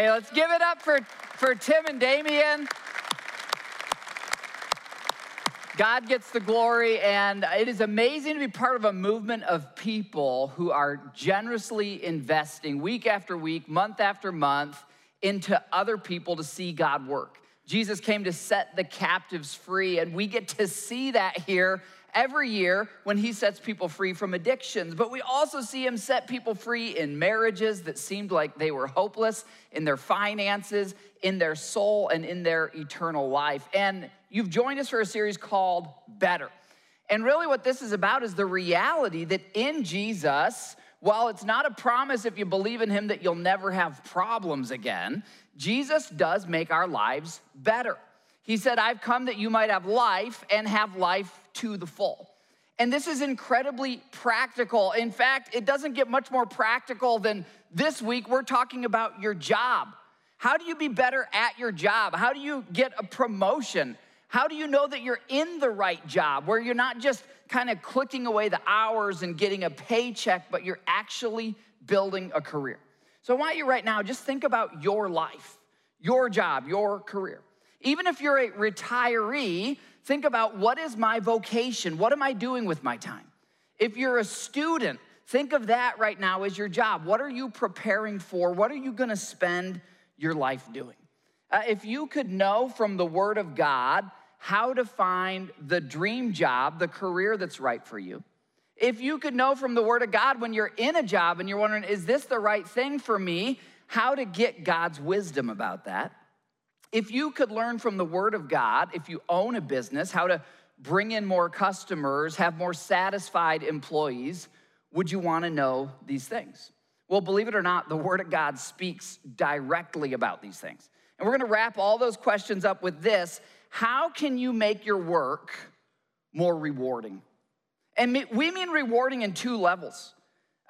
Hey, let's give it up for, for Tim and Damien. God gets the glory, and it is amazing to be part of a movement of people who are generously investing week after week, month after month into other people to see God work. Jesus came to set the captives free, and we get to see that here every year when he sets people free from addictions. But we also see him set people free in marriages that seemed like they were hopeless, in their finances, in their soul, and in their eternal life. And you've joined us for a series called Better. And really, what this is about is the reality that in Jesus, while it's not a promise if you believe in him that you'll never have problems again, Jesus does make our lives better. He said, I've come that you might have life and have life to the full. And this is incredibly practical. In fact, it doesn't get much more practical than this week. We're talking about your job. How do you be better at your job? How do you get a promotion? How do you know that you're in the right job where you're not just kind of clicking away the hours and getting a paycheck, but you're actually building a career? So I want you right now, just think about your life, your job, your career. Even if you're a retiree, think about what is my vocation? What am I doing with my time? If you're a student, think of that right now as your job. What are you preparing for? What are you gonna spend your life doing? Uh, if you could know from the Word of God how to find the dream job, the career that's right for you, if you could know from the Word of God when you're in a job and you're wondering, is this the right thing for me? How to get God's wisdom about that. If you could learn from the Word of God, if you own a business, how to bring in more customers, have more satisfied employees, would you want to know these things? Well, believe it or not, the Word of God speaks directly about these things. And we're going to wrap all those questions up with this How can you make your work more rewarding? And we mean rewarding in two levels.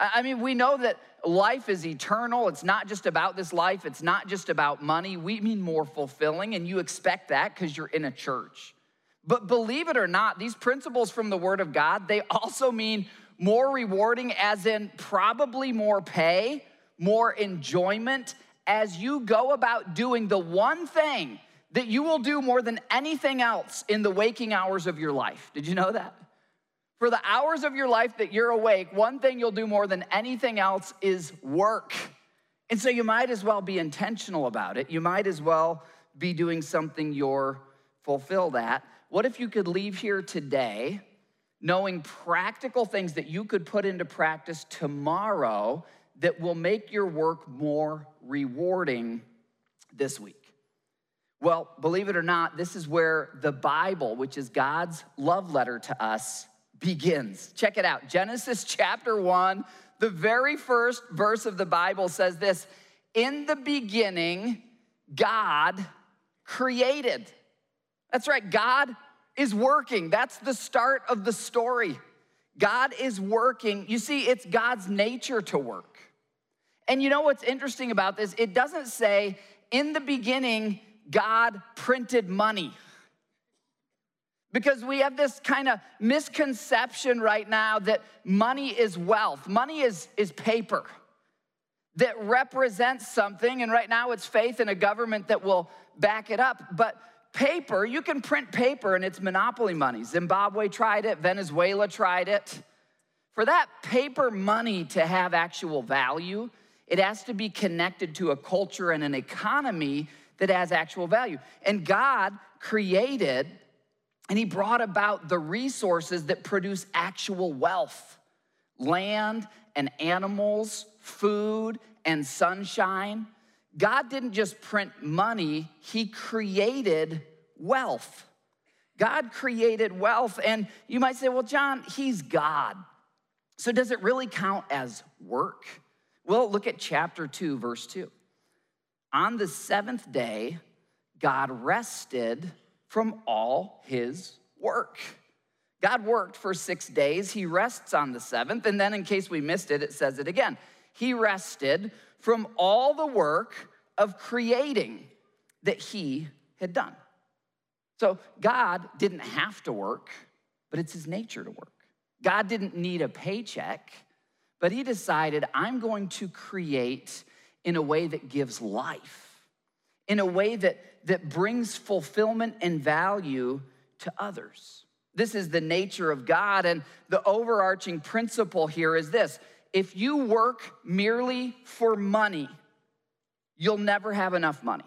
I mean, we know that life is eternal. It's not just about this life, it's not just about money. We mean more fulfilling, and you expect that because you're in a church. But believe it or not, these principles from the Word of God, they also mean more rewarding, as in probably more pay, more enjoyment, as you go about doing the one thing that you will do more than anything else in the waking hours of your life. Did you know that? For the hours of your life that you're awake, one thing you'll do more than anything else is work. And so you might as well be intentional about it. You might as well be doing something you're fulfilled at. What if you could leave here today knowing practical things that you could put into practice tomorrow that will make your work more rewarding this week? Well, believe it or not, this is where the Bible, which is God's love letter to us, begins. Check it out Genesis chapter 1, the very first verse of the Bible says this In the beginning, God created. That's right, God is working. That's the start of the story. God is working. You see, it's God's nature to work. And you know what's interesting about this? It doesn't say, in the beginning, God printed money. Because we have this kind of misconception right now that money is wealth. Money is, is paper that represents something, and right now it's faith in a government that will back it up. But paper, you can print paper and it's monopoly money. Zimbabwe tried it, Venezuela tried it. For that paper money to have actual value, it has to be connected to a culture and an economy that has actual value. And God created and he brought about the resources that produce actual wealth land and animals, food and sunshine. God didn't just print money, He created wealth. God created wealth. And you might say, well, John, He's God. So, does it really count as work? Well, look at chapter 2, verse 2. On the seventh day, God rested from all his work. God worked for six days. He rests on the seventh. And then, in case we missed it, it says it again. He rested from all the work of creating that he had done. So, God didn't have to work, but it's his nature to work. God didn't need a paycheck, but he decided, I'm going to create in a way that gives life, in a way that, that brings fulfillment and value to others. This is the nature of God. And the overarching principle here is this if you work merely for money, you'll never have enough money.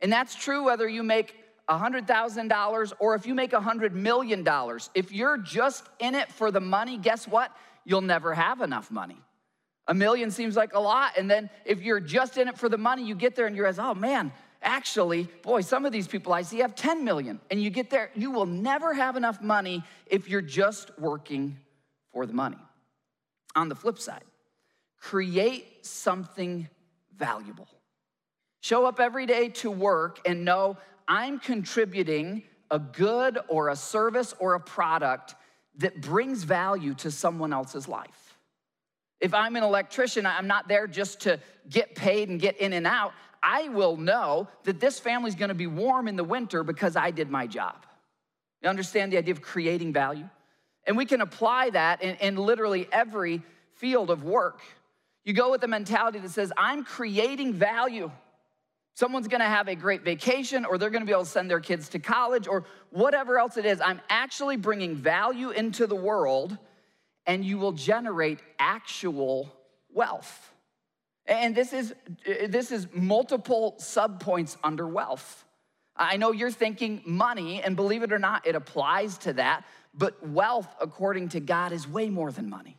And that's true whether you make $100,000 or if you make $100 million. If you're just in it for the money, guess what? You'll never have enough money. A million seems like a lot. And then if you're just in it for the money, you get there and you realize, oh man, actually, boy, some of these people I see have 10 million. And you get there, you will never have enough money if you're just working for the money. On the flip side, create something valuable. Show up every day to work and know I'm contributing a good or a service or a product that brings value to someone else's life. If I'm an electrician, I'm not there just to get paid and get in and out. I will know that this family's gonna be warm in the winter because I did my job. You understand the idea of creating value? And we can apply that in, in literally every field of work. You go with a mentality that says, I'm creating value. Someone's gonna have a great vacation, or they're gonna be able to send their kids to college, or whatever else it is. I'm actually bringing value into the world, and you will generate actual wealth. And this is, uh, this is multiple subpoints under wealth. I know you're thinking money, and believe it or not, it applies to that, but wealth, according to God, is way more than money.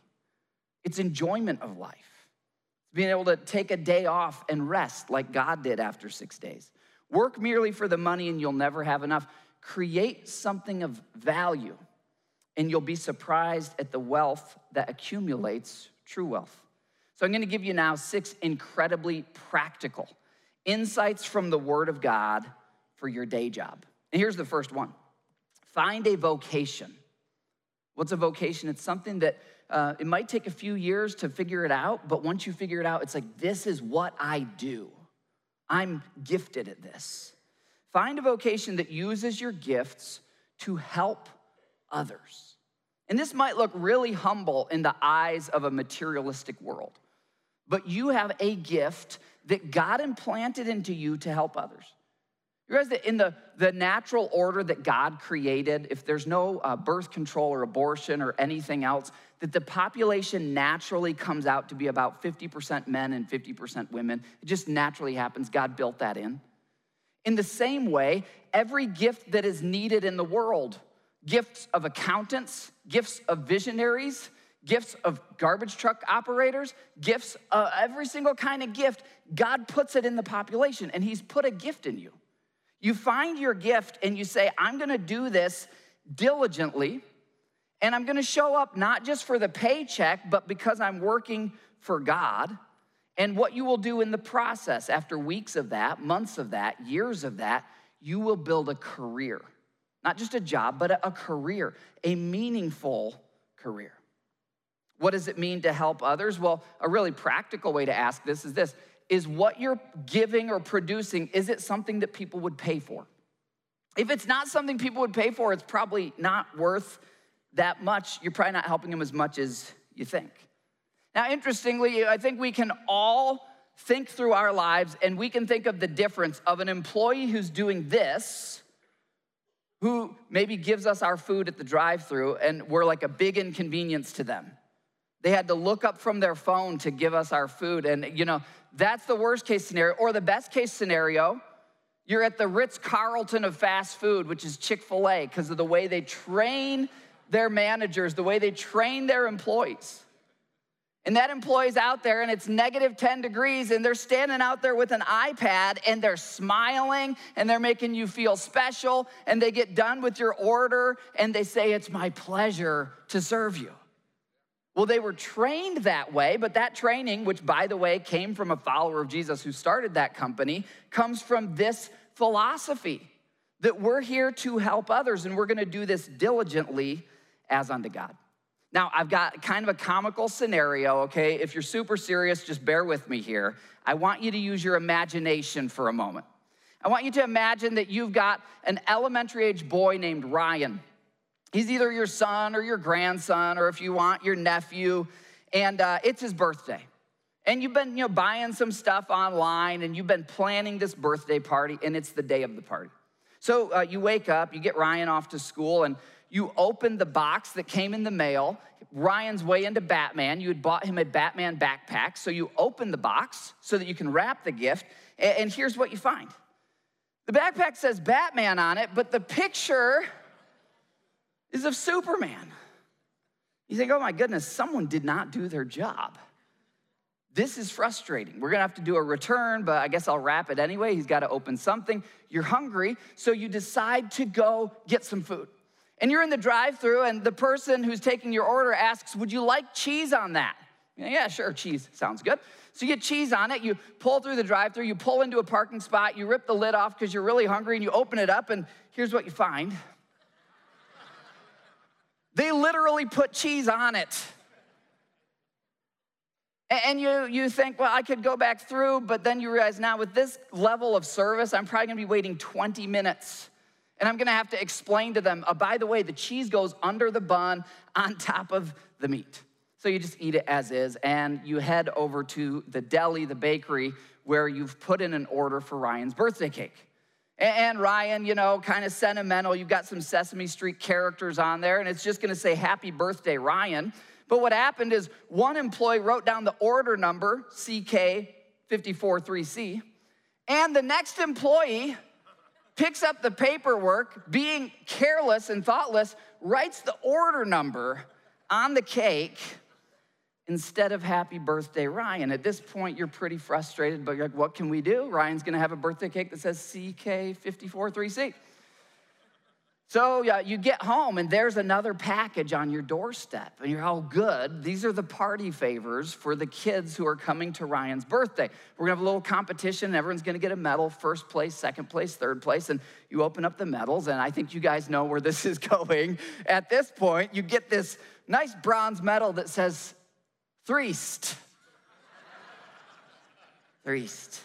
It's enjoyment of life. Being able to take a day off and rest like God did after six days. Work merely for the money and you'll never have enough. Create something of value and you'll be surprised at the wealth that accumulates true wealth. So, I'm gonna give you now six incredibly practical insights from the Word of God for your day job. And here's the first one find a vocation. What's a vocation? It's something that uh, it might take a few years to figure it out, but once you figure it out, it's like, this is what I do. I'm gifted at this. Find a vocation that uses your gifts to help others. And this might look really humble in the eyes of a materialistic world, but you have a gift that God implanted into you to help others. You realize that in the, the natural order that God created, if there's no uh, birth control or abortion or anything else, that the population naturally comes out to be about 50% men and 50% women. It just naturally happens. God built that in. In the same way, every gift that is needed in the world gifts of accountants, gifts of visionaries, gifts of garbage truck operators, gifts, uh, every single kind of gift, God puts it in the population and He's put a gift in you. You find your gift and you say, I'm gonna do this diligently, and I'm gonna show up not just for the paycheck, but because I'm working for God. And what you will do in the process, after weeks of that, months of that, years of that, you will build a career. Not just a job, but a, career, a meaningful career. What does it mean to help others? Well, a really practical way to ask this is this is what you're giving or producing, is it something that people would pay for? If it's not something people would pay for, it's probably not worth that much. You're probably not helping them as much as you think. Now, interestingly, I think we can all think through our lives and we can think of the difference of an employee who's doing this, who maybe gives us our food at the drive through, and we're like a big inconvenience to them. They had to look up from their phone to give us our food. And, you know, that's the worst case scenario. Or the best case scenario, you're at the Ritz Carlton of fast food, which is Chick fil A, because of the way they train their managers, the way they train their employees. And that employee's out there and it's negative 10 degrees and they're standing out there with an iPad and they're smiling and they're making you feel special and they get done with your order and they say, It's my pleasure to serve you. Well, they were trained that way, but that training, which by the way came from a follower of Jesus who started that company, comes from this philosophy that we're here to help others and we're gonna do this diligently as unto God. Now, I've got kind of a comical scenario, okay? If you're super serious, just bear with me here. I want you to use your imagination for a moment. I want you to imagine that you've got an elementary age boy named Ryan. He's either your son or your grandson, or if you want, your nephew, and uh, it's his birthday. And you've been, you know, buying some stuff online, and you've been planning this birthday party, and it's the day of the party. So uh, you wake up, you get Ryan off to school, and you open the box that came in the mail. Ryan's way into Batman. You had bought him a Batman backpack. So you open the box so that you can wrap the gift. And here's what you find the backpack says Batman on it, but the picture is of Superman. You think, oh my goodness, someone did not do their job. This is frustrating. We're gonna have to do a return, but I guess I'll wrap it anyway. He's gotta open something. You're hungry, so you decide to go get some food. And you're in the drive through, and the person who's taking your order asks, Would you like cheese on that? Yeah, sure, cheese sounds good. So you get cheese on it, you pull through the drive through, you pull into a parking spot, you rip the lid off because you're really hungry, and you open it up, and here's what you find they literally put cheese on it. And you, you think, well, I could go back through, but then you realize now with this level of service, I'm probably gonna be waiting 20 minutes. And I'm gonna have to explain to them, oh, by the way, the cheese goes under the bun on top of the meat. So you just eat it as is, and you head over to the deli, the bakery, where you've put in an order for Ryan's birthday cake. And Ryan, you know, kind of sentimental. You've got some Sesame Street characters on there, and it's just gonna say, Happy birthday, Ryan. But what happened is one employee wrote down the order number, CK543C, and the next employee picks up the paperwork, being careless and thoughtless, writes the order number on the cake instead of happy birthday, Ryan. At this point, you're pretty frustrated, but you're like, what can we do? Ryan's gonna have a birthday cake that says CK543C. So you get home and there's another package on your doorstep, and you're all good. These are the party favors for the kids who are coming to Ryan's birthday. We're gonna have a little competition, everyone's gonna get a medal first place, second place, third place. And you open up the medals, and I think you guys know where this is going. At this point, you get this nice bronze medal that says Threest. Threest.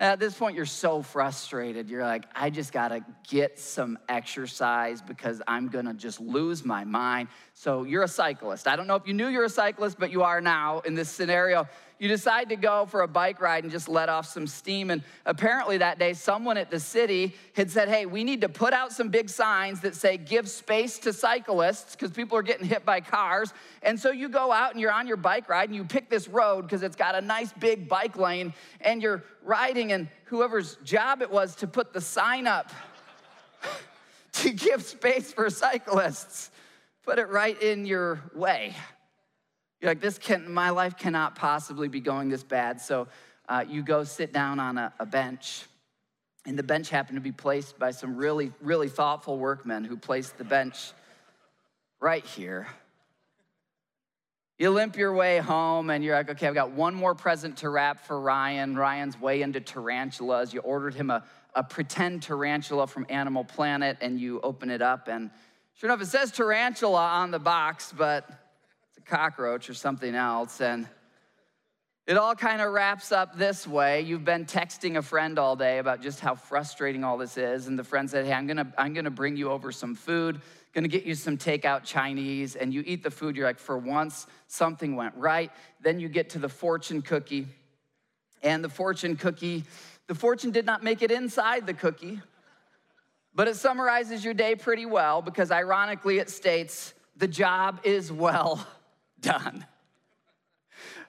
At this point, you're so frustrated. You're like, I just gotta get some exercise because I'm gonna just lose my mind. So, you're a cyclist. I don't know if you knew you're a cyclist, but you are now in this scenario you decide to go for a bike ride and just let off some steam. And apparently that day, someone at the city had said, Hey, we need to put out some big signs that say, Give space to cyclists, because people are getting hit by cars. And so you go out and you're on your bike ride and you pick this road because it's got a nice big bike lane and you're riding, and whoever's job it was to put the sign up to give space for cyclists, put it right in your way. You're like, this can, my life cannot possibly be going this bad. So uh, you go sit down on a, a bench, and the bench happened to be placed by some really, really thoughtful workmen who placed the bench right here. You limp your way home and you're like, okay, I've got one more present to wrap for Ryan. Ryan's way into tarantulas. You ordered him a, a pretend tarantula from Animal Planet and you open it up, and sure enough, it says tarantula on the box, but cockroach or something else. And it all kind of wraps up this way. You've been texting a friend all day about just how frustrating all this is. And the friend said, Hey, I'm gonna, I'm gonna bring you over some food, gonna get you some takeout Chinese. And you eat the food, you're like, For once, something went right. Then you get to the fortune cookie. And the fortune cookie, the fortune did not make it inside the cookie, but it summarizes your day pretty well because ironically it states, The job is well done.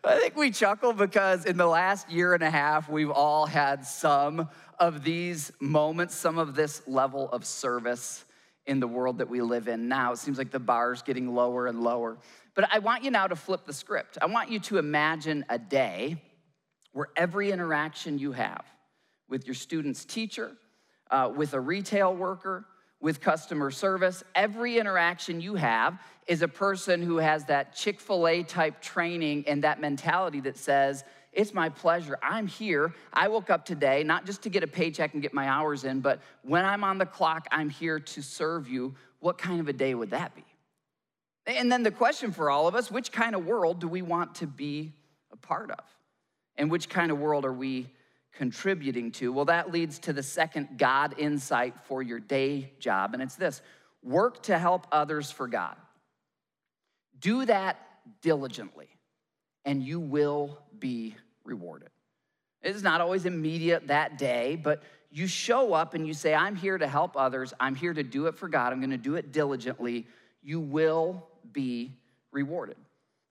I think we chuckle because in the last year and a half, we've all had some of these moments, some of this level of service in the world that we live in now. It seems like the bar's getting lower and lower. But I want you now to flip the script. I want you to imagine a day where every interaction you have with your student's teacher, uh, with a retail worker, with customer service. Every interaction you have is a person who has that Chick fil A type training and that mentality that says, it's my pleasure. I'm here. I woke up today not just to get a paycheck and get my hours in, but when I'm on the clock, I'm here to serve you. What kind of a day would that be? And then the question for all of us which kind of world do we want to be a part of? And which kind of world are we contributing to? Well, that leads to the second God insight for your day job, and it's this work to help others for God. Do that diligently, and you will be rewarded. It's not always immediate that day, but you show up and you say, I'm here to help others. I'm here to do it for God. I'm going to do it diligently. You will be rewarded.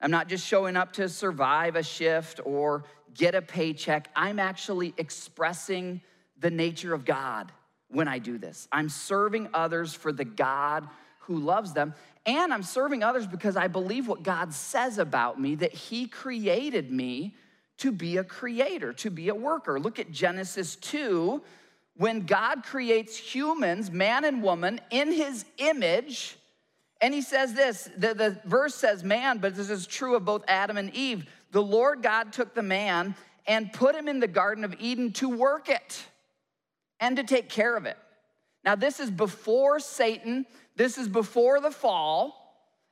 I'm not just showing up to survive a shift or get a paycheck. I'm actually expressing the nature of God when I do this. I'm serving others for the God who loves them. And I'm serving others because I believe what God says about me that He created me to be a creator, to be a worker. Look at Genesis 2. When God creates humans, man and woman, in his image, and he says this the, the verse says man, but this is true of both Adam and Eve. The Lord God took the man and put him in the Garden of Eden to work it and to take care of it. Now, this is before Satan, this is before the fall.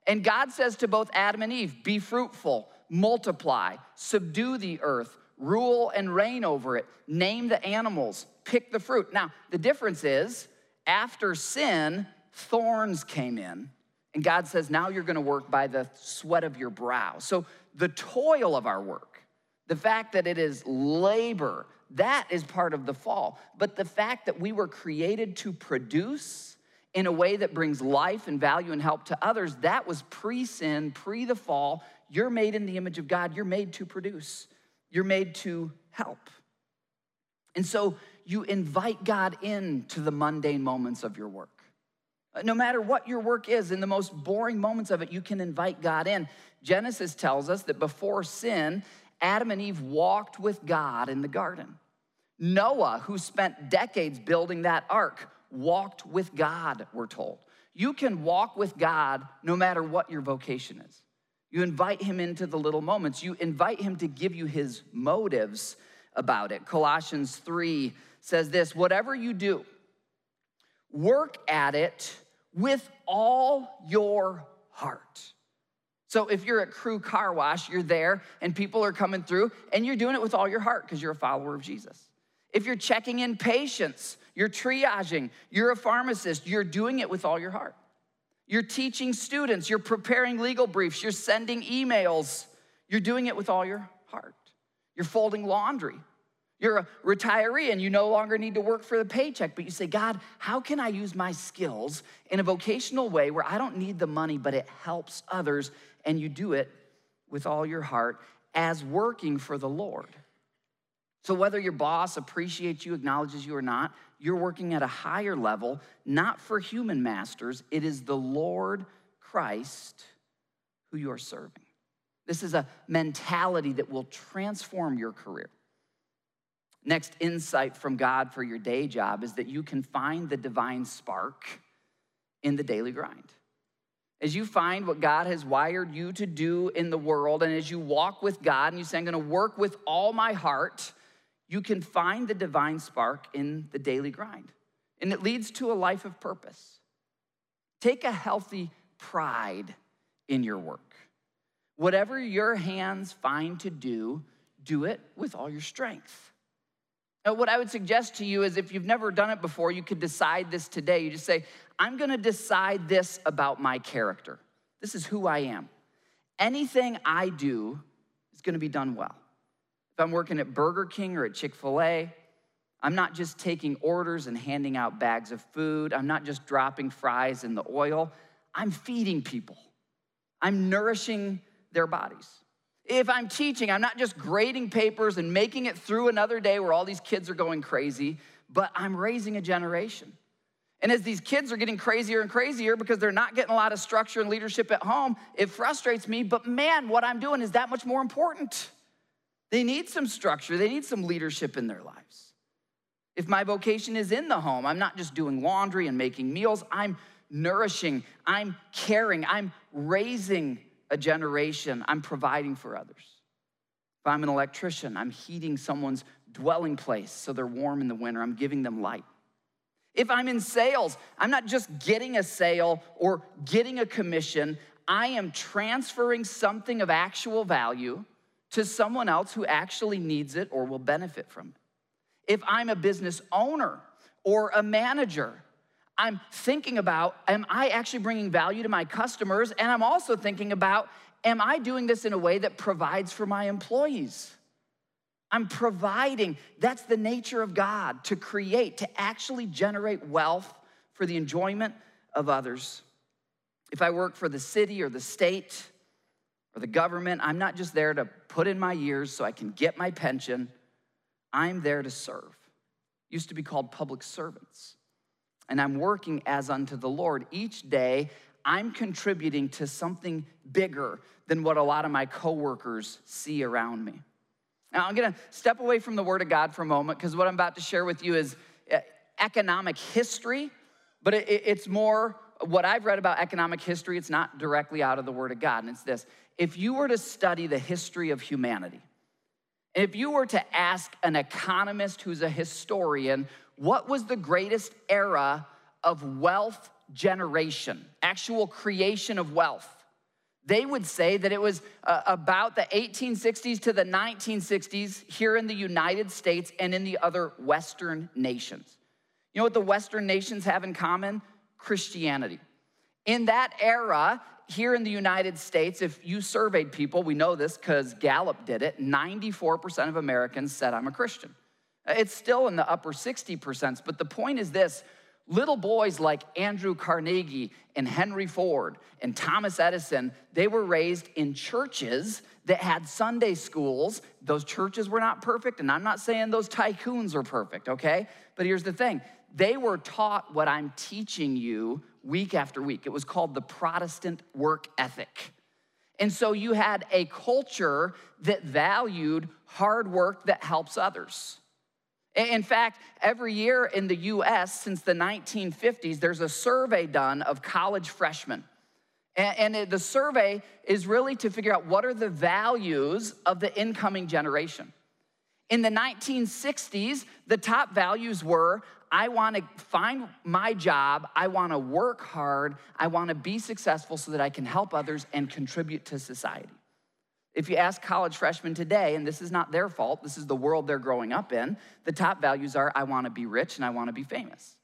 And God says to both Adam and Eve, Be fruitful, multiply, subdue the earth, rule and reign over it, name the animals, pick the fruit. Now, the difference is after sin, thorns came in, and God says, now you're gonna work by the sweat of your brow. So the toil of our work, the fact that it is labor, that is part of the fall. But the fact that we were created to produce in a way that brings life and value and help to others, that was pre sin, pre the fall. You're made in the image of God. You're made to produce, you're made to help. And so you invite God into the mundane moments of your work. No matter what your work is, in the most boring moments of it, you can invite God in. Genesis tells us that before sin, Adam and Eve walked with God in the garden. Noah, who spent decades building that ark, walked with God, we're told. You can walk with God no matter what your vocation is. You invite him into the little moments. You invite him to give you his motives about it. Colossians 3 says this whatever you do, work at it with all your heart. So if you're at Crew Car Wash, you're there and people are coming through and you're doing it with all your heart because you're a follower of Jesus. If you're checking in patients, you're triaging, you're a pharmacist, you're doing it with all your heart. You're teaching students, you're preparing legal briefs, you're sending emails, you're doing it with all your heart. You're folding laundry. You're a retiree and you no longer need to work for the paycheck, but you say, God, how can I use my skills in a vocational way where I don't need the money, but it helps others? And you do it with all your heart as working for the Lord. So, whether your boss appreciates you, acknowledges you or not, you're working at a higher level, not for human masters. It is the Lord Christ who you are serving. This is a mentality that will transform your career. Next insight from God for your day job is that you can find the divine spark in the daily grind. As you find what God has wired you to do in the world, and as you walk with God and you say, I'm gonna work with all my heart you can find the divine spark in the daily grind, and it leads to a life of purpose. Take a healthy pride in your work. Whatever your hands find to do, do it with all your strength. Now, what I would suggest to you is if you've never done it before, you could decide this today. You just say, I'm gonna decide this about my character. This is who I am. Anything I do is gonna be done well. If I'm working at Burger King or at Chick fil A, I'm not just taking orders and handing out bags of food. I'm not just dropping fries in the oil. I'm feeding people. I'm nourishing their bodies. If I'm teaching, I'm not just grading papers and making it through another day where all these kids are going crazy, but I'm raising a generation. And as these kids are getting crazier and crazier because they're not getting a lot of structure and leadership at home, it frustrates me. But man, what I'm doing is that much more important. They need some structure, they need some leadership in their lives. If my vocation is in the home, I'm not just doing laundry and making meals, I'm nourishing, I'm caring, I'm raising a generation, I'm providing for others. If I'm an electrician, I'm heating someone's dwelling place so they're warm in the winter, I'm giving them light. If I'm in sales, I'm not just getting a sale or getting a commission, I am transferring something of actual value to someone else who actually needs it or will benefit from it. If I'm a business owner or a manager, I'm thinking about am I actually bringing value to my customers? And I'm also thinking about am I doing this in a way that provides for my employees? I'm providing. That's the nature of God to create, to actually generate wealth for the enjoyment of others. If I work for the city or the state or the government, I'm not just there to put in my years so I can get my pension. I'm there to serve. Used to be called public servants. And I'm working as unto the Lord. Each day, I'm contributing to something bigger than what a lot of my coworkers see around me. Now, I'm gonna step away from the Word of God for a moment because what I'm about to share with you is uh, economic history, but it's more what I've read about economic history, it's not directly out of the Word of God, and it's this. If you were to study the history of humanity, if you were to ask an economist who's a historian, what was the greatest era of wealth generation, actual creation of wealth? They would say that it was uh, about the 1860s to the 1960s here in the United States and in the other Western nations. You know what the Western nations have in common? Christianity. In that era, here in the United States, if you surveyed people, we know this because Gallup did it, 94% of Americans said, I'm a Christian. Uh, it's still in the upper 60%, but the point is this little boys like Andrew Carnegie and Henry Ford and Thomas Edison, they were raised in churches that had Sunday schools. Those churches were not perfect, and I'm not saying those tycoons are perfect, okay? But here's the thing they were taught what I'm teaching you week after week. It was called the Protestant work ethic. And so you had a culture that valued hard work that helps others. In fact, every year in the US since the 1950s, there's a survey done of college freshmen. And the survey is really to figure out what are the values of the incoming generation. In the 1960s, the top values were I want to find my job, I want to work hard, I want to be successful so that I can help others and contribute to society. If you ask college freshmen today, and this is not their fault, this is the world they're growing up in, the top values are I want to be rich and I want to be famous.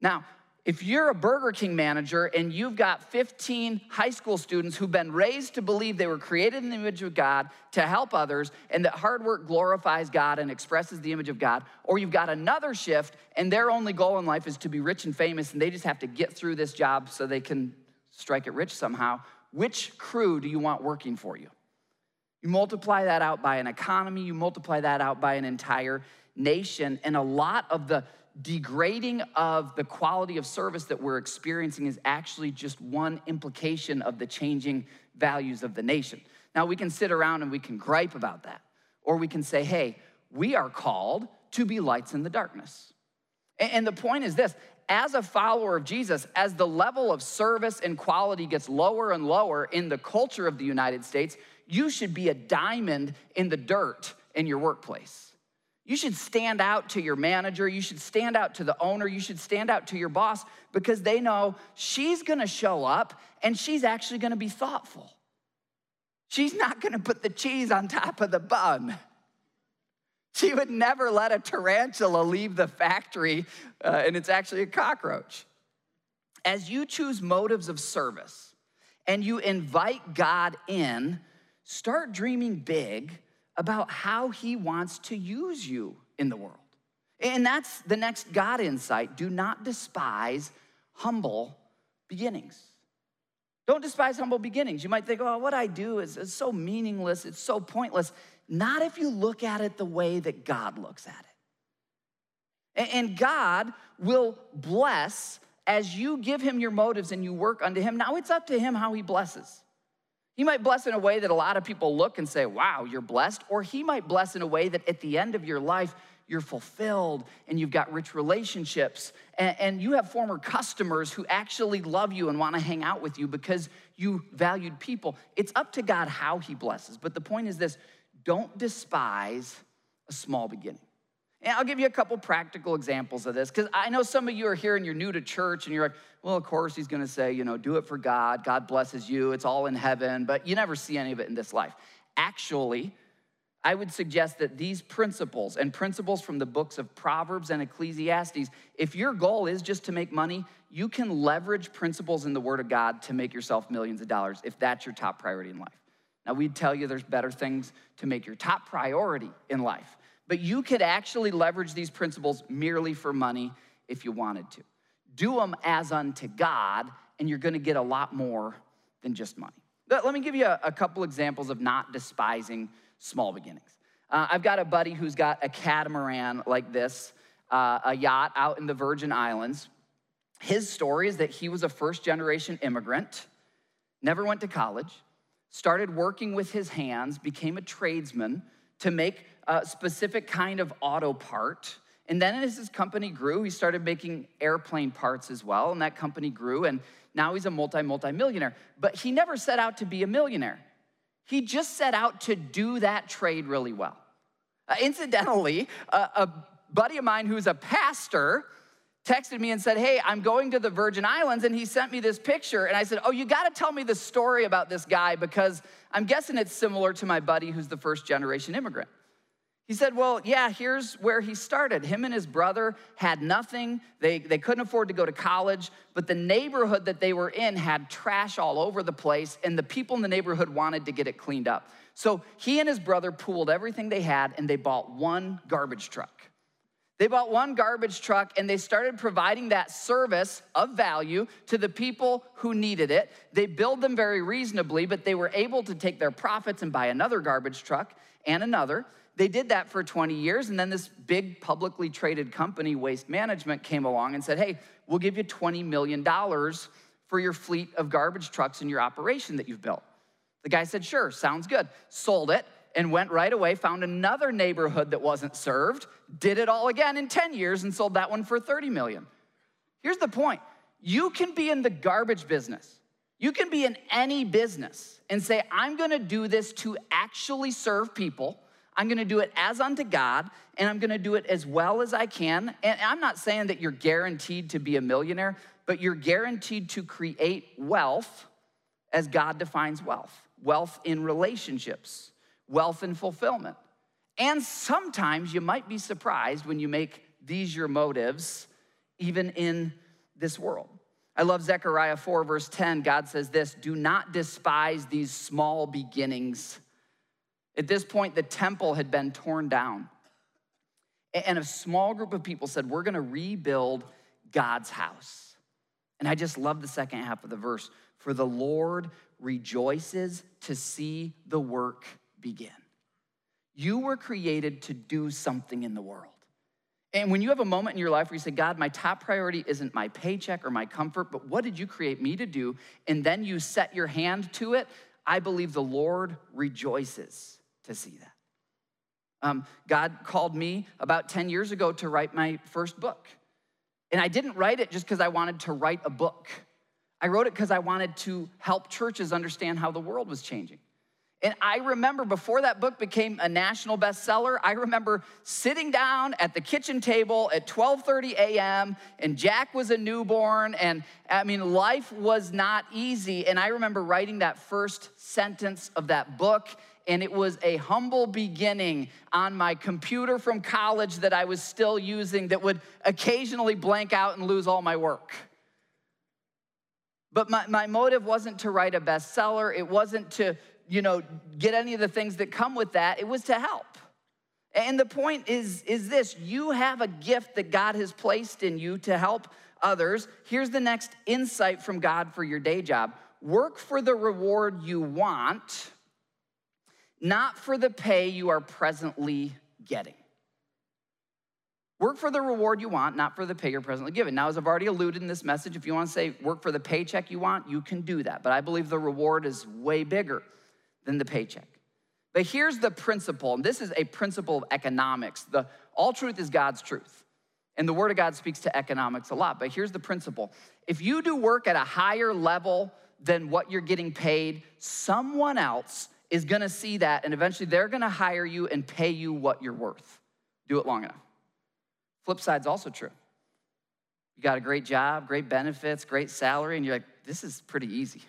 Now, if you're a Burger King manager and you've got 15 high school students who've been raised to believe they were created in the image of God to help others and that hard work glorifies God and expresses the image of God, or you've got another shift and their only goal in life is to be rich and famous and they just have to get through this job so they can strike it rich somehow, which crew do you want working for you? You multiply that out by an economy, you multiply that out by an entire nation, and a lot of the degrading of the quality of service that we're experiencing is actually just one implication of the changing values of the nation. Now, we can sit around and we can gripe about that, or we can say, hey, we are called to be lights in the darkness. And the point is this as a follower of Jesus, as the level of service and quality gets lower and lower in the culture of the United States, you should be a diamond in the dirt in your workplace. You should stand out to your manager. You should stand out to the owner. You should stand out to your boss because they know she's gonna show up and she's actually gonna be thoughtful. She's not gonna put the cheese on top of the bun. She would never let a tarantula leave the factory uh, and it's actually a cockroach. As you choose motives of service and you invite God in, start dreaming big about how he wants to use you in the world. And that's the next God insight. Do not despise humble beginnings. Don't despise humble beginnings. You might think, oh, what I do is, is so meaningless, it's so pointless. Not if you look at it the way that God looks at it. And God will bless as you give him your motives and you work unto him. Now it's up to him how he blesses. He might bless in a way that a lot of people look and say, wow, you're blessed. Or he might bless in a way that at the end of your life, you're fulfilled and you've got rich relationships and, and you have former customers who actually love you and want to hang out with you because you valued people. It's up to God how He blesses. But the point is this don't despise a small beginning. And I'll give you a couple practical examples of this because I know some of you are here and you're new to church and you're like, well, of course, he's gonna say, you know, do it for God. God blesses you. It's all in heaven, but you never see any of it in this life. Actually, I would suggest that these principles and principles from the books of Proverbs and Ecclesiastes, if your goal is just to make money, you can leverage principles in the Word of God to make yourself millions of dollars if that's your top priority in life. Now, we'd tell you there's better things to make your top priority in life, but you could actually leverage these principles merely for money if you wanted to. Do them as unto God, and you're gonna get a lot more than just money. Let me give you a, couple examples of not despising small beginnings. Uh, I've got a buddy who's got a catamaran like this, uh, a yacht out in the Virgin Islands. His story is that he was a first generation immigrant, never went to college, started working with his hands, became a tradesman to make a specific kind of auto part. And then as his company grew, he started making airplane parts as well, and that company grew, and now he's a multi, multi millionaire. But he never set out to be a millionaire. He just set out to do that trade really well. Uh, incidentally, a buddy of mine who's a pastor texted me and said, Hey, I'm going to the Virgin Islands. And he sent me this picture. And I said, Oh, you got to tell me the story about this guy because I'm guessing it's similar to my buddy who's the first generation immigrant. He said, Well, yeah, here's where he started. Him and his brother had nothing. They, they couldn't afford to go to college, but the neighborhood that they were in had trash all over the place, and the people in the neighborhood wanted to get it cleaned up. So he and his brother pooled everything they had and they bought one garbage truck. They bought one garbage truck and they started providing that service of value to the people who needed it. They billed them very reasonably, but they were able to take their profits and buy another garbage truck and another. They did that for 20 years, and then this big publicly traded company, Waste Management, came along and said, Hey, we'll give you $20 million for your fleet of garbage trucks and your operation that you've built. The guy said, Sure, sounds good. Sold it and went right away, found another neighborhood that wasn't served, did it all again in 10 years, and sold that one for 30 million. Here's the point you can be in the garbage business. You can be in any business and say, I'm gonna do this to actually serve people I'm gonna do it as unto God, and I'm gonna do it as well as I can. And I'm not saying that you're guaranteed to be a millionaire, but you're guaranteed to create wealth as God defines wealth wealth in relationships, wealth in fulfillment. And sometimes you might be surprised when you make these your motives, even in this world. I love Zechariah 4, verse 10. God says this Do not despise these small beginnings at this point, the temple had been torn down. And a small group of people said, We're gonna rebuild God's house. And I just love the second half of the verse. For the Lord rejoices to see the work begin. You were created to do something in the world. And when you have a moment in your life where you say, God, my top priority isn't my paycheck or my comfort, but what did you create me to do? And then you set your hand to it, I believe the Lord rejoices to see that. Um, God called me about 10 years ago to write my first book. And I didn't write it just because I wanted to write a book. I wrote it because I wanted to help churches understand how the world was changing. And I remember before that book became a national bestseller, I remember sitting down at the kitchen table at 12:30 a.m. and Jack was a newborn and I mean life was not easy and I remember writing that first sentence of that book and it was a humble beginning on my computer from college that I was still using that would occasionally blank out and lose all my work. But my, my motive wasn't to write a bestseller, it wasn't to, you know, get any of the things that come with that, it was to help. And the point is, is this you have a gift that God has placed in you to help others. Here's the next insight from God for your day job work for the reward you want not for the pay you are presently getting. Work for the reward you want, not for the pay you're presently given. Now, as I've already alluded in this message, if you want to say work for the paycheck you want, you can do that. But I believe the reward is way bigger than the paycheck. But here's the principle, and this is a principle of economics. The all truth is God's truth. And the Word of God speaks to economics a lot. But here's the principle if you do work at a higher level than what you're getting paid, someone else is gonna see that, and eventually they're gonna hire you and pay you what you're worth. Do it long enough. Flip side's also true. You got a great job, great benefits, great salary, and you're like, this is pretty easy.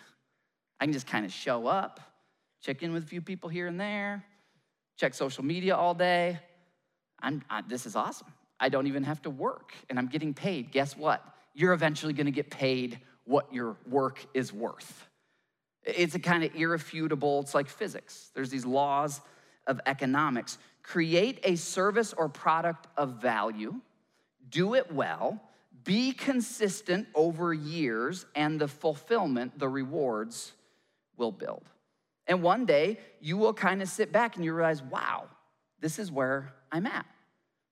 I can just kind of show up, check in with a few people here and there, check social media all day. I'm, I, this is awesome. I don't even have to work and I'm getting paid. Guess what? You're eventually gonna get paid what your work is worth. It's a kind of irrefutable, it's like physics. There's these laws of economics. Create a service or product of value, do it well, be consistent over years, and the fulfillment, the rewards will build. And one day you will kind of sit back and you realize, wow, this is where I'm at.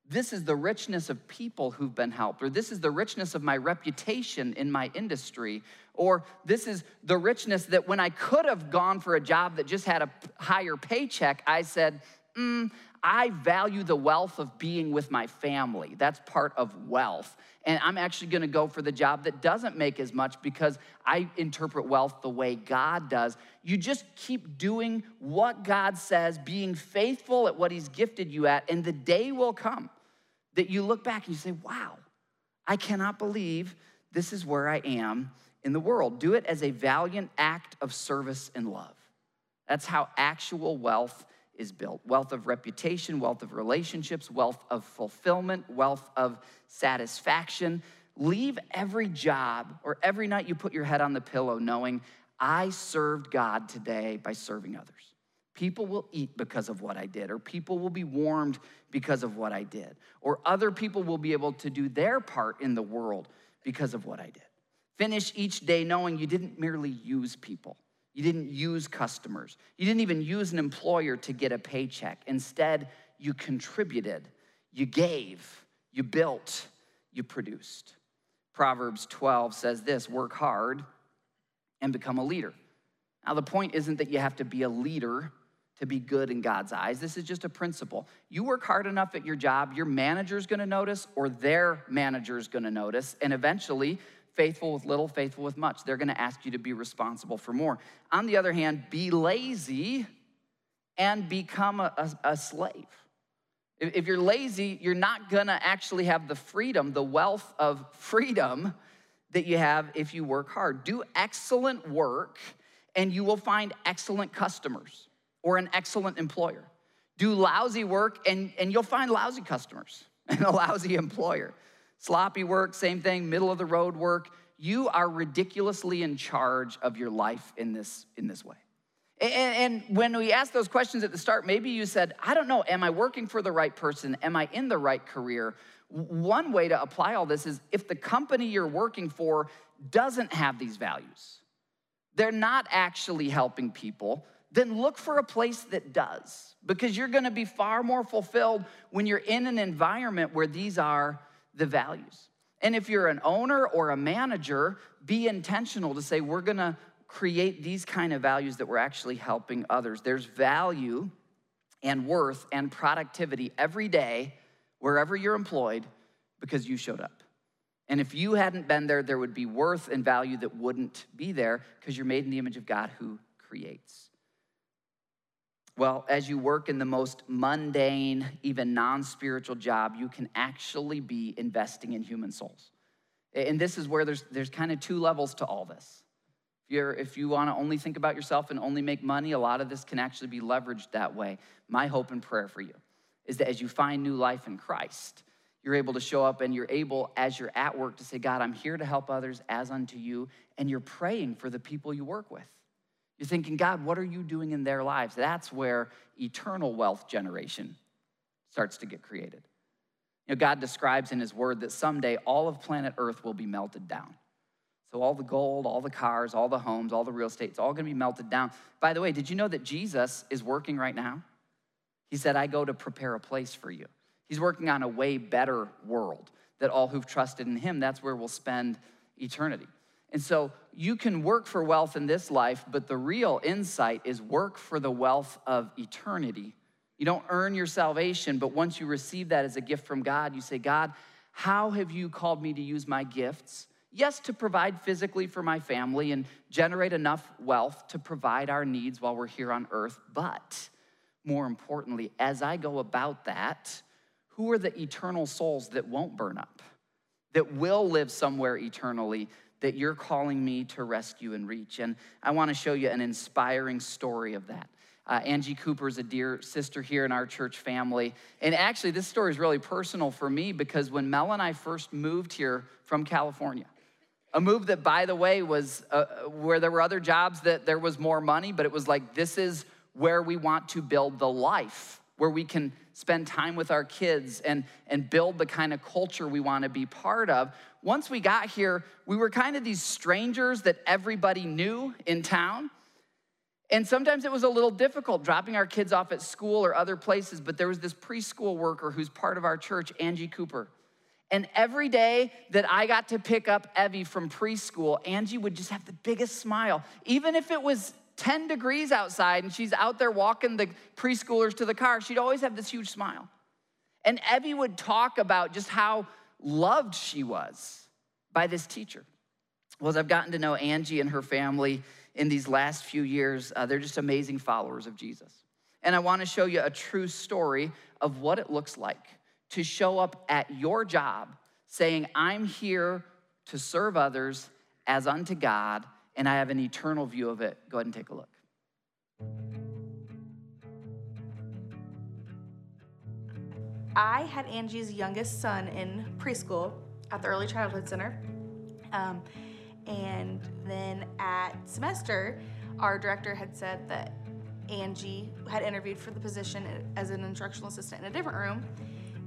This is the richness of people who've been helped, or this is the richness of my reputation in my industry, or this is the richness that when I could have gone for a job that just had a higher paycheck, I said, mm, I value the wealth of being with my family. That's part of wealth. And I'm actually gonna go for the job that doesn't make as much because I interpret wealth the way God does. You just keep doing what God says, being faithful at what He's gifted you at, and the day will come that you look back and you say, wow, I cannot believe this is where I am in the world. Do it as a valiant act of service and love. That's how actual wealth is built wealth of reputation, wealth of relationships, wealth of fulfillment, wealth of satisfaction. Leave every job or every night you put your head on the pillow knowing, I served God today by serving others. People will eat because of what I did, or people will be warmed because of what I did, or other people will be able to do their part in the world because of what I did. Finish each day knowing you didn't merely use people, you didn't use customers. You didn't even use an employer to get a paycheck. Instead, you contributed, you gave, you built, you produced. Proverbs 12 says this work hard and become a leader. Now, the point isn't that you have to be a leader to be good in God's eyes. This is just a principle. You work hard enough at your job, your manager's gonna notice, or their manager's gonna notice, and eventually faithful with little, faithful with much. They're gonna ask you to be responsible for more. On the other hand, be lazy and become a, a, a slave. If, if you're lazy, you're not gonna actually have the freedom, the wealth of freedom that you have if you work hard. Do excellent work and you will find excellent customers or an excellent employer. Do lousy work and, and you'll find lousy customers and a lousy employer. Sloppy work, same thing, middle of the road work. You are ridiculously in charge of your life in this, in this way. And, and, when we asked those questions at the start, maybe you said, I don't know, am I working for the right person? Am I in the right career? One way to apply all this is if the company you're working for doesn't have these values, they're not actually helping people, then look for a place that does, because you're gonna be far more fulfilled when you're in an environment where these are the values. And if you're an owner or a manager, be intentional to say, we're gonna create these kind of values that we're actually helping others. There's value and worth and productivity every day, wherever you're employed, because you showed up. And if you hadn't been there, there would be worth and value that wouldn't be there because you're made in the image of God who creates. Well, as you work in the most mundane, even non spiritual job, you can actually be investing in human souls. And this is where there's, there's kind of two levels to all this. If, you're, if you want to only think about yourself and only make money, a lot of this can actually be leveraged that way. My hope and prayer for you is that as you find new life in Christ, you're able to show up and you're able, as you're at work, to say, God, I'm here to help others as unto you. And you're praying for the people you work with. You're thinking, God, what are you doing in their lives? That's where eternal wealth generation starts to get created. You know, God describes in His Word that someday all of planet Earth will be melted down. So, all the gold, all the cars, all the homes, all the real estate, it's all gonna be melted down. By the way, did you know that Jesus is working right now? He said, I go to prepare a place for you. He's working on a way better world that all who've trusted in Him, that's where we'll spend eternity. And so you can work for wealth in this life, but the real insight is work for the wealth of eternity. You don't earn your salvation, but once you receive that as a gift from God, you say, God, how have you called me to use my gifts? Yes, to provide physically for my family and generate enough wealth to provide our needs while we're here on earth, but more importantly, as I go about that, who are the eternal souls that won't burn up, that will live somewhere eternally, that you're calling me to rescue and reach? And I want to show you an inspiring story of that. Uh, Angie Cooper is a dear sister here in our church family. And actually, this story is really personal for me because when Mel and I first moved here from California, a move that, by the way, was uh, where there were other jobs that there was more money, but it was like, this is where we want to build the life, where we can spend time with our kids and, and build the kind of culture we want to be part of. Once we got here, we were kind of these strangers that everybody knew in town. And sometimes it was a little difficult dropping our kids off at school or other places, but there was this preschool worker who's part of our church, Angie Cooper. And every day that I got to pick up Evie from preschool, Angie would just have the biggest smile. Even if it was 10 degrees outside and she's out there walking the preschoolers to the car, she'd always have this huge smile. And Evie would talk about just how loved she was by this teacher. Well, as I've gotten to know Angie and her family, in these last few years, uh, they're just amazing followers of Jesus. And I want to show you a true story of what it looks like to show up at your job saying, I'm here to serve others as unto God, and I have an eternal view of it. Go ahead and take a look. I had Angie's youngest son in preschool at the Early Childhood Center. Um, and then at semester, our director had said that Angie had interviewed for the position as an instructional assistant in a different room,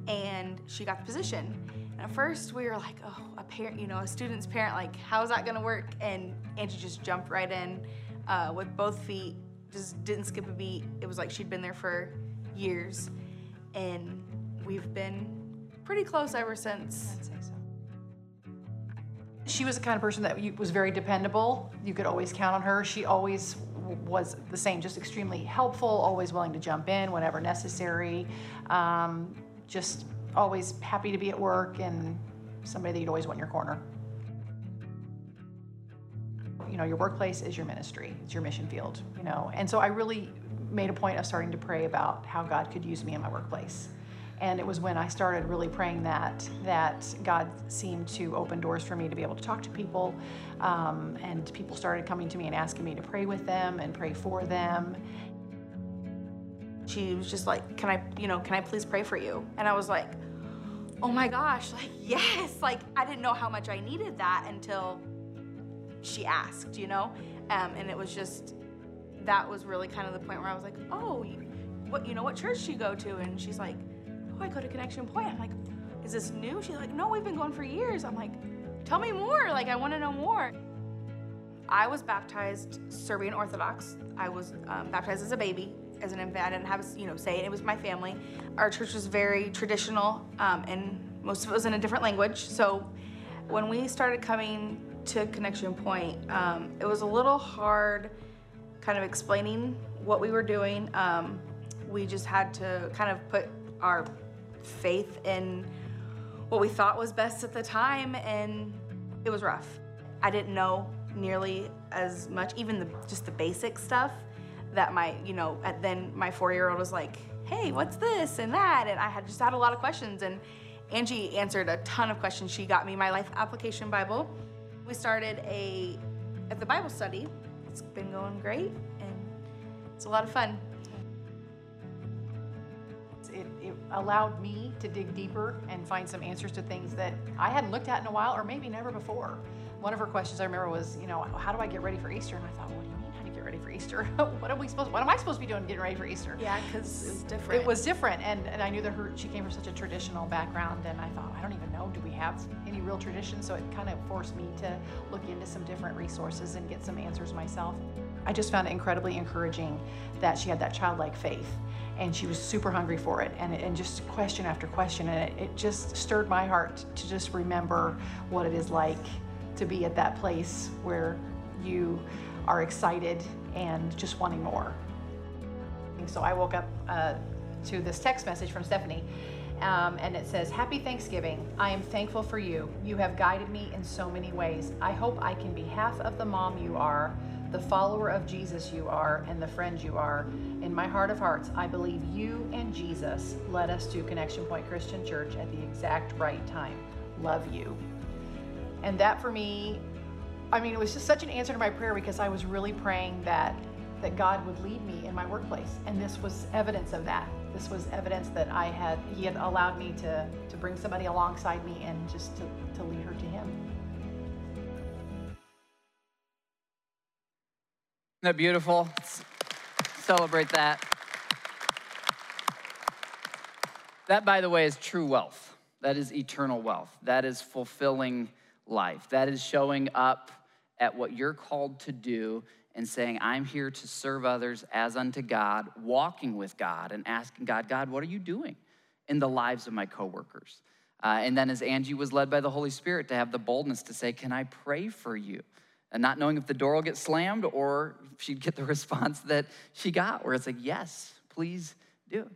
and she got the position. And at first, we were like, "Oh, a parent, you know, a student's parent, like, how's that gonna work?" And Angie just jumped right in uh, with both feet, just didn't skip a beat. It was like she'd been there for years, and we've been pretty close ever since she was the kind of person that was very dependable. You could always count on her. She always was the same, just extremely helpful, always willing to jump in whenever necessary. Um, just always happy to be at work and somebody that you'd always want in your corner. You know, your workplace is your ministry, it's your mission field, you know. And so I really made a point of starting to pray about how God could use me in my workplace. And it was when I started really praying that that God seemed to open doors for me to be able to talk to people, um, and people started coming to me and asking me to pray with them and pray for them. She was just like, "Can I, you know, can I please pray for you?" And I was like, "Oh my gosh, like yes!" Like I didn't know how much I needed that until she asked, you know, um, and it was just that was really kind of the point where I was like, "Oh." What you know? What church do you go to? And she's like, oh, I go to Connection Point. I'm like, is this new? She's like, no, we've been going for years. I'm like, tell me more. Like, I want to know more. I was baptized Serbian Orthodox. I was um, baptized as a baby, as an infant. I didn't have a you know say it. It was my family. Our church was very traditional, um, and most of it was in a different language. So when we started coming to Connection Point, um, it was a little hard, kind of explaining what we were doing. Um, we just had to kind of put our faith in what we thought was best at the time, and it was rough. I didn't know nearly as much, even the, just the basic stuff that my, you know, then my four-year-old was like, hey, what's this and that? And I had just had a lot of questions, and Angie answered a ton of questions. She got me my life application Bible. We started a at the Bible study. It's been going great, and it's a lot of fun it, it allowed me to dig deeper and find some answers to things that I hadn't looked at in a while or maybe never before. One of her questions I remember was, you know, how do I get ready for Easter? And I thought, what ready for Easter? what are we supposed what am I supposed to be doing getting ready for Easter? Yeah, because it was different. It was different and, and I knew that her she came from such a traditional background and I thought, I don't even know, do we have any real tradition? So it kind of forced me to look into some different resources and get some answers myself. I just found it incredibly encouraging that she had that childlike faith and she was super hungry for it and, and just question after question and it, it just stirred my heart to just remember what it is like to be at that place where you are excited and just wanting more. So I woke up uh, to this text message from Stephanie, um, and it says, Happy Thanksgiving. I am thankful for you. You have guided me in so many ways. I hope I can be half of the mom you are, the follower of Jesus you are, and the friend you are. In my heart of hearts, I believe you and Jesus led us to Connection Point Christian Church at the exact right time. Love you. And that for me, I mean, it was just such an answer to my prayer because I was really praying that that God would lead me in my workplace. And this was evidence of that. This was evidence that I had he had allowed me to to bring somebody alongside me and just to, to lead her to him. Isn't that beautiful? Let's celebrate that. That, by the way, is true wealth. That is eternal wealth. That is fulfilling life. That is showing up at what you're called to do and saying, I'm here to serve others as unto God, walking with God and asking God, God, what are you doing in the lives of my coworkers? Uh, and then as Angie was led by the Holy Spirit to have the boldness to say, Can I pray for you? And not knowing if the door will get slammed or she'd get the response that she got, where it's like, Yes, please do.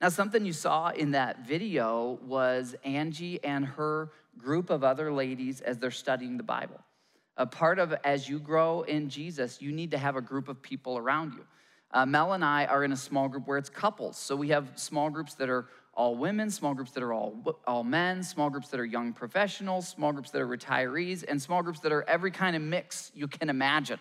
Now, something you saw in that video was Angie and her group of other ladies as they're studying the Bible. A part of as you grow in Jesus, you need to have a group of people around you. Uh, Mel and I are in a small group where it's couples. So we have small groups that are all women, small groups that are all, all men, small groups that are young professionals, small groups that are retirees, and small groups that are every kind of mix you can imagine.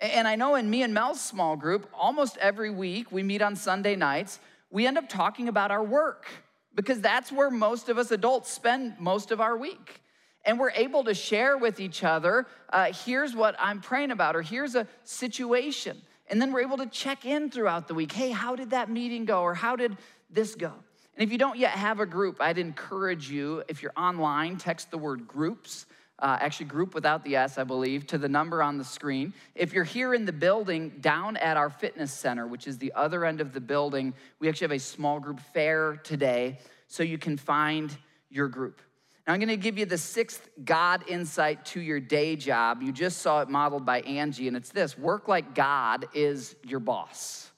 And I know in me and Mel's small group, almost every week, we meet on Sunday nights, we end up talking about our work because that's where most of us adults spend most of our week and we're able to share with each other uh, here's what I'm praying about, or here's a situation. And then we're able to check in throughout the week. Hey, how did that meeting go? Or how did this go? And if you don't yet have a group, I'd encourage you, if you're online, text the word groups. Uh, actually, group without the S, I believe, to the number on the screen. If you're here in the building, down at our fitness center, which is the other end of the building, we actually have a small group fair today so you can find your group. Now, I'm going to give you the sixth God insight to your day job. You just saw it modeled by Angie, and it's this work like God is your boss.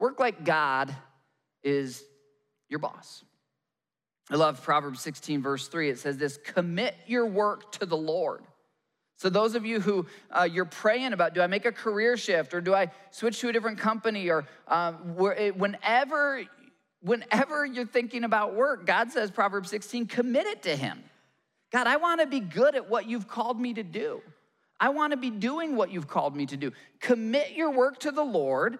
Work like God is your boss. I love Proverbs 16, verse 3. It says this commit your work to the Lord. So, those of you who uh, you're praying about, do I make a career shift or do I switch to a different company? Or um, whenever whenever you're thinking about work, God says, Proverbs 16, commit it to Him. God, I want to be good at what you've called me to do. I want to be doing what you've called me to do. Commit your work to the Lord,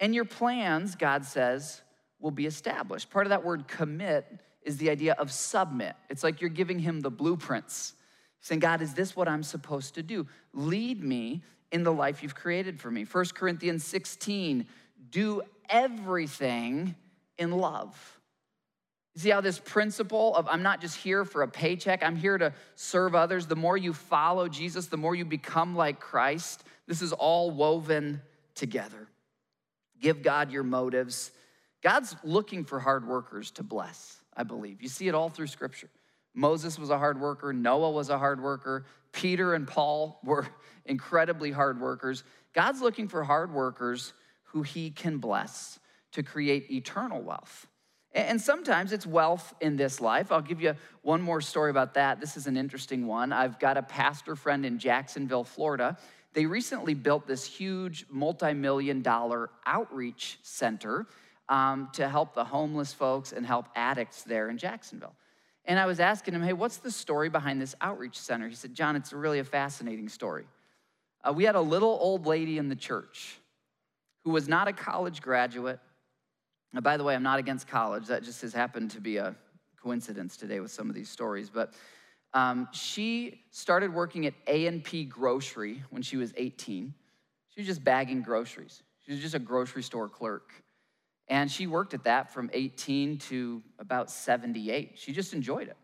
and your plans, God says, will be established. Part of that word commit is the idea of submit. It's like you're giving him the blueprints, saying, God, is this what I'm supposed to do? Lead me in the life you've created for me. 1 Corinthians 16, do everything in love. See how this principle of I'm not just here for a paycheck, I'm here to serve others. The more you follow Jesus, the more you become like Christ. This is all woven together. Give God your motives. God's looking for hard workers to bless, I believe. You see it all through Scripture. Moses was a hard worker, Noah was a hard worker, Peter and Paul were incredibly hard workers. God's looking for hard workers who he can bless to create eternal wealth. And sometimes it's wealth in this life. I'll give you one more story about that. This is an interesting one. I've got a pastor friend in Jacksonville, Florida. They recently built this huge multi million dollar outreach center um, to help the homeless folks and help addicts there in Jacksonville. And I was asking him, hey, what's the story behind this outreach center? He said, John, it's really a fascinating story. Uh, we had a little old lady in the church who was not a college graduate now, by the way, I'm not against college. That just has happened to be a coincidence today with some of these stories. But um, she started working at A&P Grocery when she was 18. She was just bagging groceries. She was just a grocery store clerk. And she worked at that from 18 to about 78. She just enjoyed it.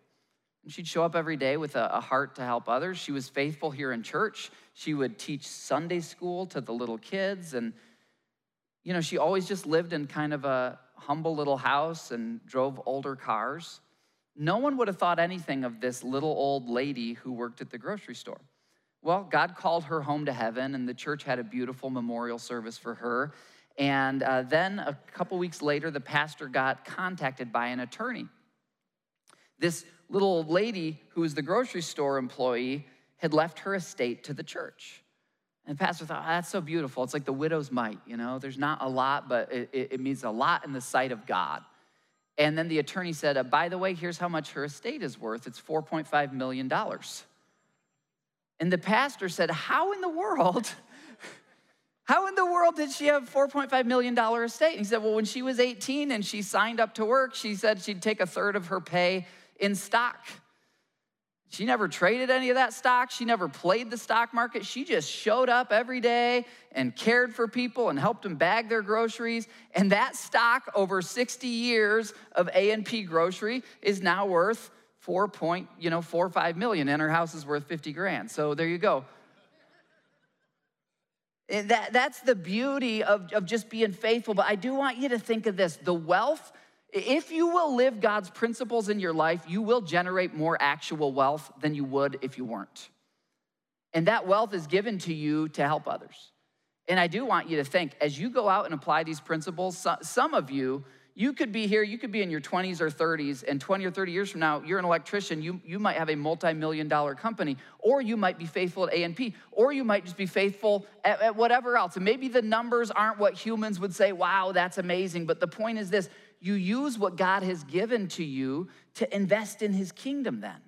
And she'd show up every day with a, a, heart to help others. She was faithful here in church. She would teach Sunday school to the little kids and you know, she always just lived in kind of a humble little house and drove older cars. no one would have thought anything of this little old lady who worked at the grocery store. Well, God called her home to heaven, and the church had a beautiful memorial service for her. And uh, then a couple weeks later, the pastor got contacted by an attorney. This little old lady, who was the grocery store employee, had left her estate to the church. And the pastor thought, oh, that's so beautiful. It's like the widow's mite, you know? There's not a lot, but it, it means a lot in the sight of God. And then the attorney said, uh, by the way, here's how much her estate is worth. It's $4.5 million. And the pastor said, How in the world? How in the world did she have $4.5 million estate? And he said, Well, when she was 18 and she signed up to work, she said she'd take a third of her pay in stock. She never traded any of that stock. She never played the stock market. She just showed up every day and cared for people and helped them bag their groceries. And that stock over 60 years of A&P grocery is now worth 4 point, you know, 4 or 5 million and her house is worth 50 grand. So there you go. That, that's the beauty of, of just being faithful. But I do want you to think of this the wealth if you will live God's principles in your life, you will generate more actual wealth than you would if you weren't. And that wealth is given to you to help others. And I do want you to think as you go out and apply these principles, some of you, you could be here, you could be in your 20s or 30s, and 20 or 30 years from now, you're an electrician, you, you might have a multi-million dollar company, or you might be faithful at A&P, or you might just be faithful at, at whatever else. And maybe the numbers aren't what humans would say, wow, that's amazing. But the point is this, you use what God has given to you to invest in his kingdom then.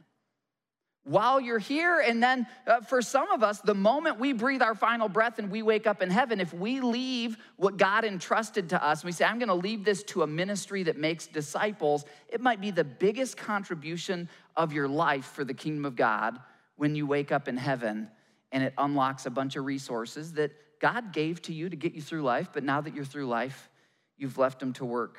While you're here, and then uh, for some of us, the moment we breathe our final breath and we wake up in heaven, if we leave what God entrusted to us, we say, I'm gonna leave this to a ministry that makes disciples, it might be the biggest contribution of your life for the kingdom of God when you wake up in heaven and it unlocks a bunch of resources that God gave to you to get you through life, but now that you're through life, you've left them to work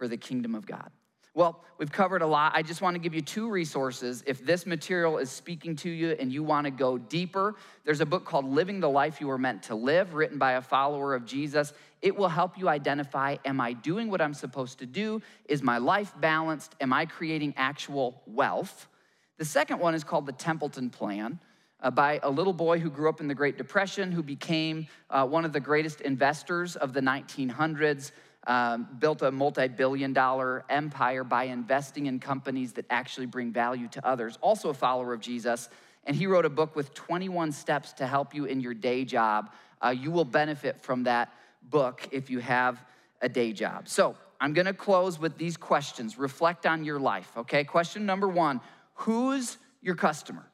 for the kingdom of God? Well, we've covered a lot. I just want to give you two resources. If this material is speaking to you and you want to go deeper, there's a book called Living the Life You Were Meant to Live, written by a follower of Jesus. It will help you identify Am I doing what I'm supposed to do? Is my life balanced? Am I creating actual wealth? The second one is called the Templeton Plan. Uh, by a little boy who grew up in the Great Depression, who became uh, one of the greatest investors of the 1900s um, built a multi billion dollar empire by investing in companies that actually bring value to others, also a follower of Jesus. And he wrote a book with 21 steps to help you in your day job. Uh, you will benefit from that book if you have a day job. So I'm gonna close with these questions. Reflect on your life, okay? Question number one Who's your customer?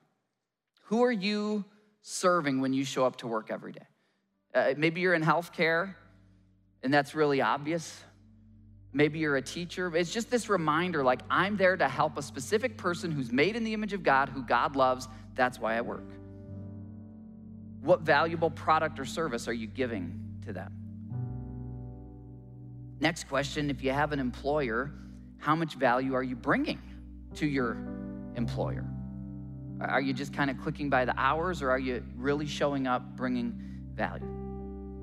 Who are you serving when you show up to work every day? Uh, maybe you're in healthcare and that's really obvious. Maybe you're a teacher. It's just this reminder like, I'm there to help a specific person who's made in the image of God, who God loves. That's why I work. What valuable product or service are you giving to them? Next question if you have an employer, how much value are you bringing to your employer? Are you just kind of clicking by the hours or are you really showing up bringing value?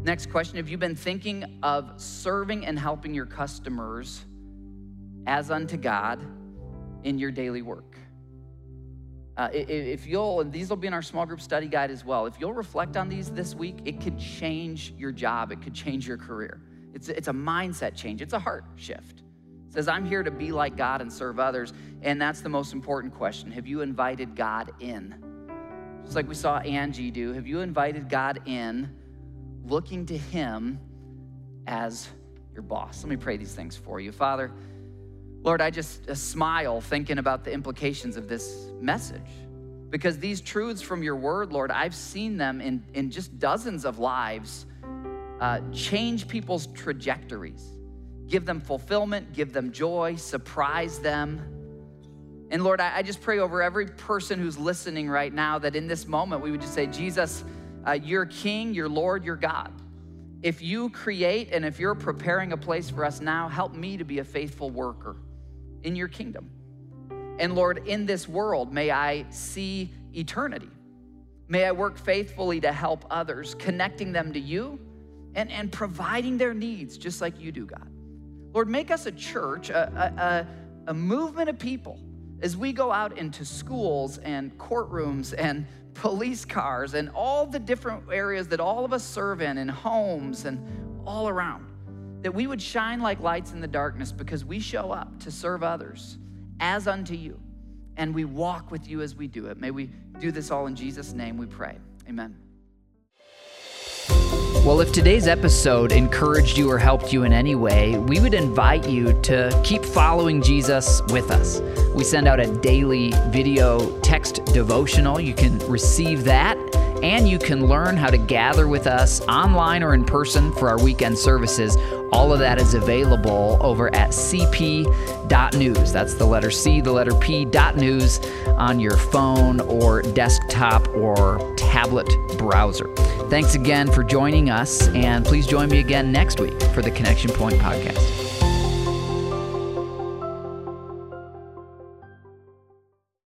Next question Have you been thinking of serving and helping your customers as unto God in your daily work? Uh, if you'll, and these will be in our small group study guide as well, if you'll reflect on these this week, it could change your job, it could change your career. It's, it's a mindset change, it's a heart shift. It says, I'm here to be like God and serve others. And that's the most important question. Have you invited God in? Just like we saw Angie do, have you invited God in? Looking to Him as your boss. Let me pray these things for you. Father, Lord, I just smile thinking about the implications of this message because these truths from your word, Lord, I've seen them in, in just dozens of lives uh, change people's trajectories, give them fulfillment, give them joy, surprise them. And Lord, I, I just pray over every person who's listening right now that in this moment we would just say, Jesus, uh, you're King, you're Lord, you're God. If you create and if you're preparing a place for us now, help me to be a faithful worker in your kingdom. And Lord, in this world, may I see eternity. May I work faithfully to help others, connecting them to you and, and providing their needs just like you do, God. Lord, make us a church, a, a, a movement of people as we go out into schools and courtrooms and police cars and all the different areas that all of us serve in, in homes and all around, that we would shine like lights in the darkness because we show up to serve others as unto you. And we walk with you as we do it. May we do this all in Jesus' name, we pray. Amen. Well, if today's episode encouraged you or helped you in any way, we would invite you to keep following Jesus with us. We send out a daily video text devotional. You can receive that and you can learn how to gather with us online or in person for our weekend services. All of that is available over at cp.news. That's the letter C, the letter P, dot news on your phone or desktop or tablet browser. Thanks again for joining us, and please join me again next week for the Connection Point podcast.